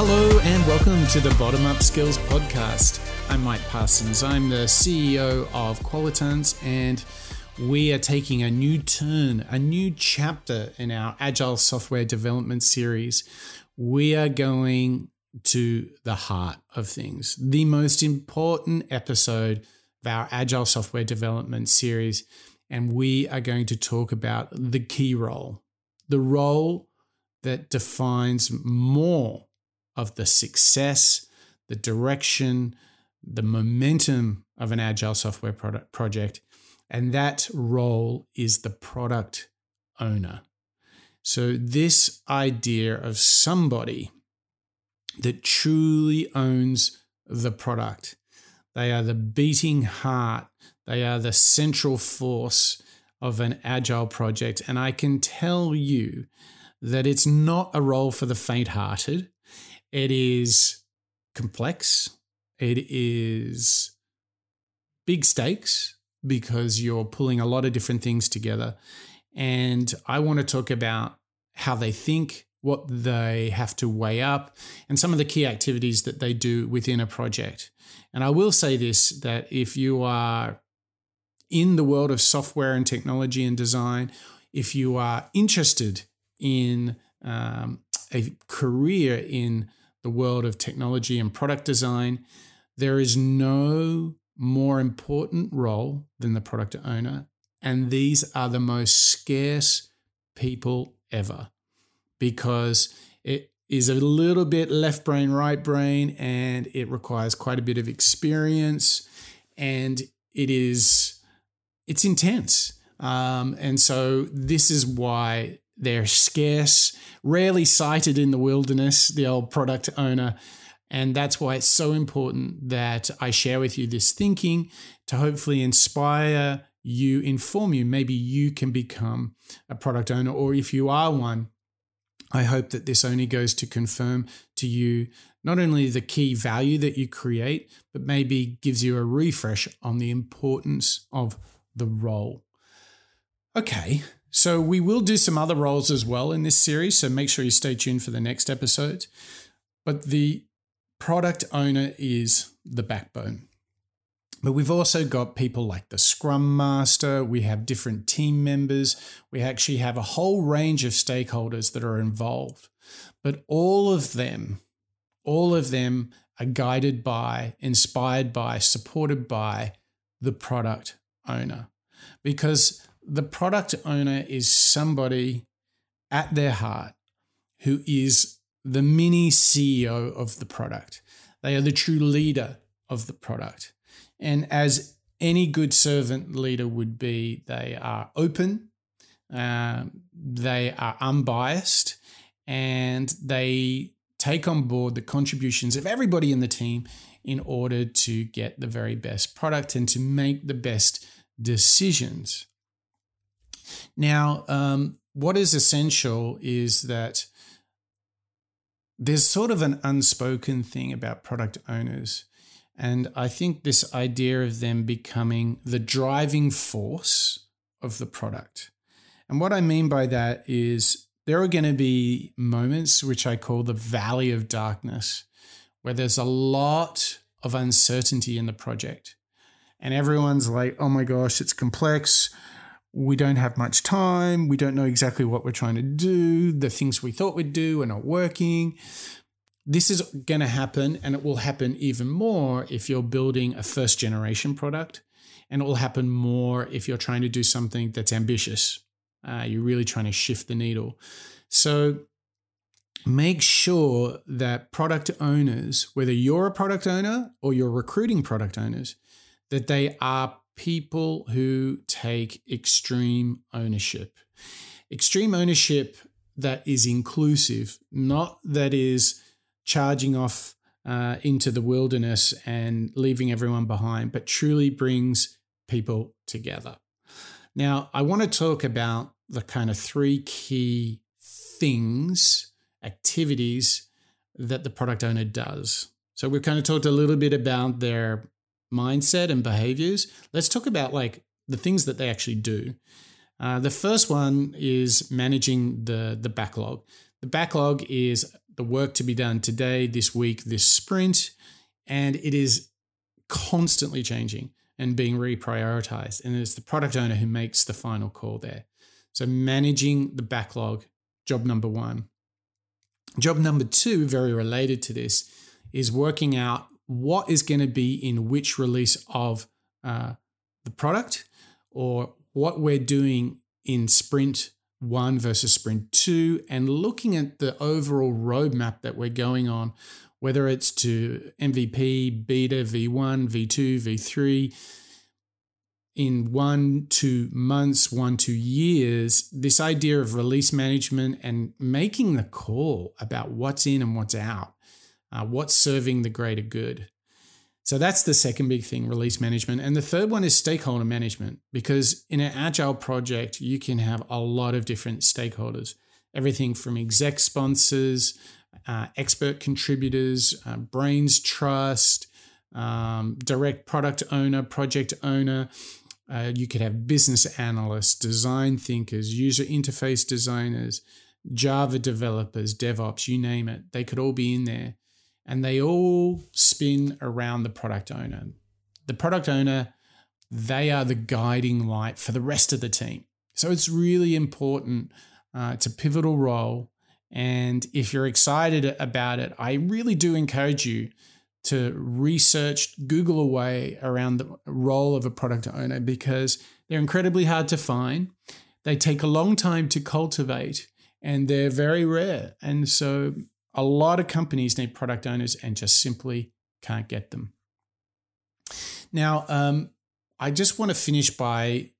Hello and welcome to the Bottom Up Skills Podcast. I'm Mike Parsons. I'm the CEO of Qualitans, and we are taking a new turn, a new chapter in our Agile Software Development series. We are going to the heart of things, the most important episode of our Agile Software Development series. And we are going to talk about the key role, the role that defines more of the success, the direction, the momentum of an agile software product project. And that role is the product owner. So, this idea of somebody that truly owns the product, they are the beating heart, they are the central force of an agile project. And I can tell you that it's not a role for the faint hearted. It is complex. It is big stakes because you're pulling a lot of different things together. And I want to talk about how they think, what they have to weigh up, and some of the key activities that they do within a project. And I will say this that if you are in the world of software and technology and design, if you are interested in um, a career in the world of technology and product design, there is no more important role than the product owner. And these are the most scarce people ever because it is a little bit left brain, right brain, and it requires quite a bit of experience and it is, it's intense. Um, and so this is why they're scarce, rarely sighted in the wilderness, the old product owner. And that's why it's so important that I share with you this thinking to hopefully inspire you, inform you. Maybe you can become a product owner, or if you are one, I hope that this only goes to confirm to you not only the key value that you create, but maybe gives you a refresh on the importance of the role. Okay, so we will do some other roles as well in this series, so make sure you stay tuned for the next episode. But the product owner is the backbone. But we've also got people like the Scrum Master, we have different team members, we actually have a whole range of stakeholders that are involved. But all of them, all of them are guided by, inspired by, supported by the product owner. Because the product owner is somebody at their heart who is the mini CEO of the product. They are the true leader of the product. And as any good servant leader would be, they are open, uh, they are unbiased, and they take on board the contributions of everybody in the team in order to get the very best product and to make the best decisions. Now, um, what is essential is that there's sort of an unspoken thing about product owners. And I think this idea of them becoming the driving force of the product. And what I mean by that is there are going to be moments which I call the valley of darkness, where there's a lot of uncertainty in the project. And everyone's like, oh my gosh, it's complex we don't have much time. We don't know exactly what we're trying to do. The things we thought we'd do are not working. This is going to happen, and it will happen even more if you're building a first generation product. And it will happen more if you're trying to do something that's ambitious. Uh, you're really trying to shift the needle. So make sure that product owners, whether you're a product owner or you're recruiting product owners, that they are people who take extreme ownership. Extreme ownership that is inclusive, not that is charging off uh, into the wilderness and leaving everyone behind, but truly brings people together. Now, I want to talk about the kind of three key things, activities that the product owner does. So we've kind of talked a little bit about their mindset and behaviors, let's talk about like the things that they actually do. Uh, the first one is managing the the backlog. The backlog is the work to be done today, this week, this sprint, and it is constantly changing and being reprioritized. And it's the product owner who makes the final call there. So, managing the backlog, job number one. Job number two, very related to this, is working out what is going to be in which release of uh, the product or what we're doing in sprint one versus sprint two and looking at the overall roadmap that we're going on, whether it's to MVP, beta, V1, V2, V3, in one, two months, one, two years, this idea of release management and making the call about what's in and what's out, uh, what's serving the greater good. So that's the second big thing, release management. And the third one is stakeholder management, because in an agile project, you can have a lot of different stakeholders, everything from exec sponsors, uh, expert contributors, uh, brains trust, um, direct product owner, project owner. Uh, you could have business analysts, design thinkers, user interface designers, Java developers, DevOps, you name it. They could all be in there and they all spin around the product owner. The product owner, they are the guiding light for the rest of the team. So it's really important. Uh, it's a pivotal role. And if you're excited about it, I really do encourage you to research, Google away around the role of a product owner because they're incredibly hard to find. They take a long time to cultivate and they're very rare. And so a lot of companies need product owners and just simply can't get them. Now, um, I just want to finish by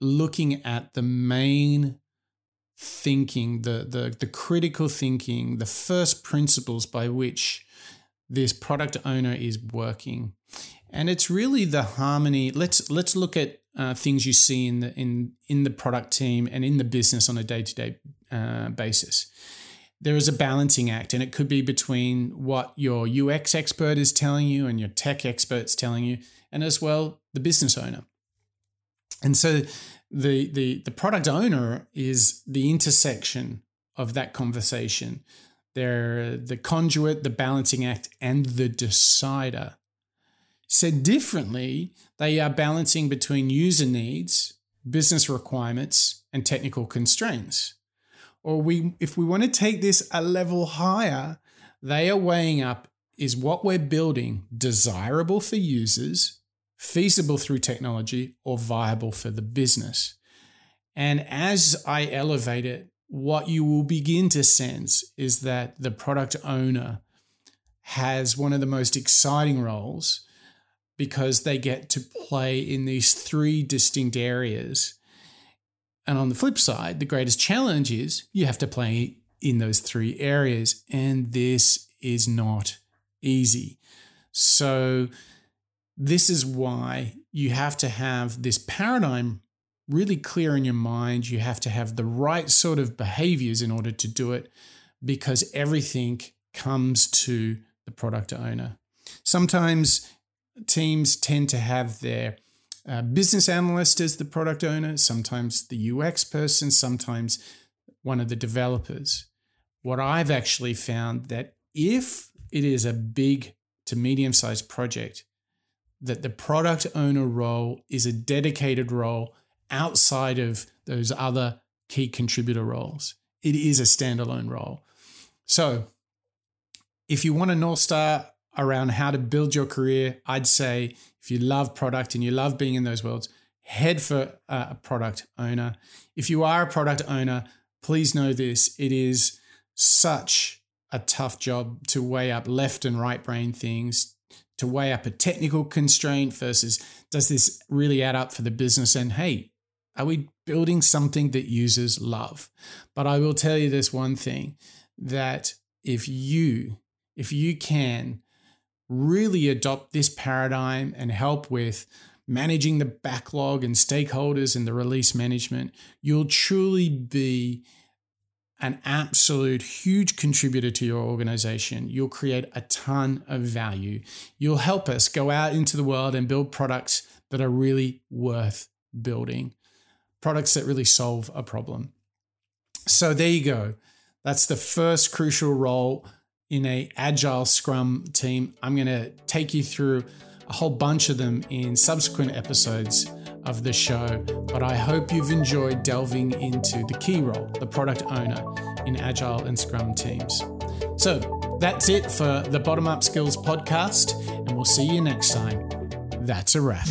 looking at the main thinking, the, the, the critical thinking, the first principles by which this product owner is working. And it's really the harmony. Let's let's look at uh, things you see in the in in the product team and in the business on a day to day basis there is a balancing act, and it could be between what your UX expert is telling you and your tech expert's telling you, and as well the business owner. And so the the the product owner is the intersection of that conversation. They're the conduit, the balancing act, and the decider. Said differently, they are balancing between user needs, business requirements, and technical constraints or we if we want to take this a level higher, they are weighing up is what we're building desirable for users, feasible through technology, or viable for the business. And as I elevate it, what you will begin to sense is that the product owner has one of the most exciting roles because they get to play in these three distinct areas and on the flip side, the greatest challenge is you have to play in those three areas. And this is not easy. So, this is why you have to have this paradigm really clear in your mind. You have to have the right sort of behaviors in order to do it because everything comes to the product owner. Sometimes teams tend to have their uh, business analyst as the product owner, sometimes the UX person, sometimes one of the developers. What I've actually found that if it is a big to medium sized project, that the product owner role is a dedicated role outside of those other key contributor roles. It is a standalone role. So, if you want a North Star around how to build your career, I'd say if you love product and you love being in those worlds, head for a product owner. If you are a product owner, please know this it is such a tough job to weigh up left and right brain things, to weigh up a technical constraint versus does this really add up for the business? And hey, are we building something that users love? But I will tell you this one thing that if you, if you can really adopt this paradigm and help with managing the backlog and stakeholders and the release management, you'll truly be an absolute huge contributor to your organization. You'll create a ton of value. You'll help us go out into the world and build products that are really worth building, products that really solve a problem. So there you go. That's the first crucial role in a agile scrum team. I'm going to take you through a whole bunch of them in subsequent episodes of the show, but I hope you've enjoyed delving into the key role, the product owner in agile and scrum teams. So that's it for the Bottom Up Skills podcast, and we'll see you next time. That's a wrap.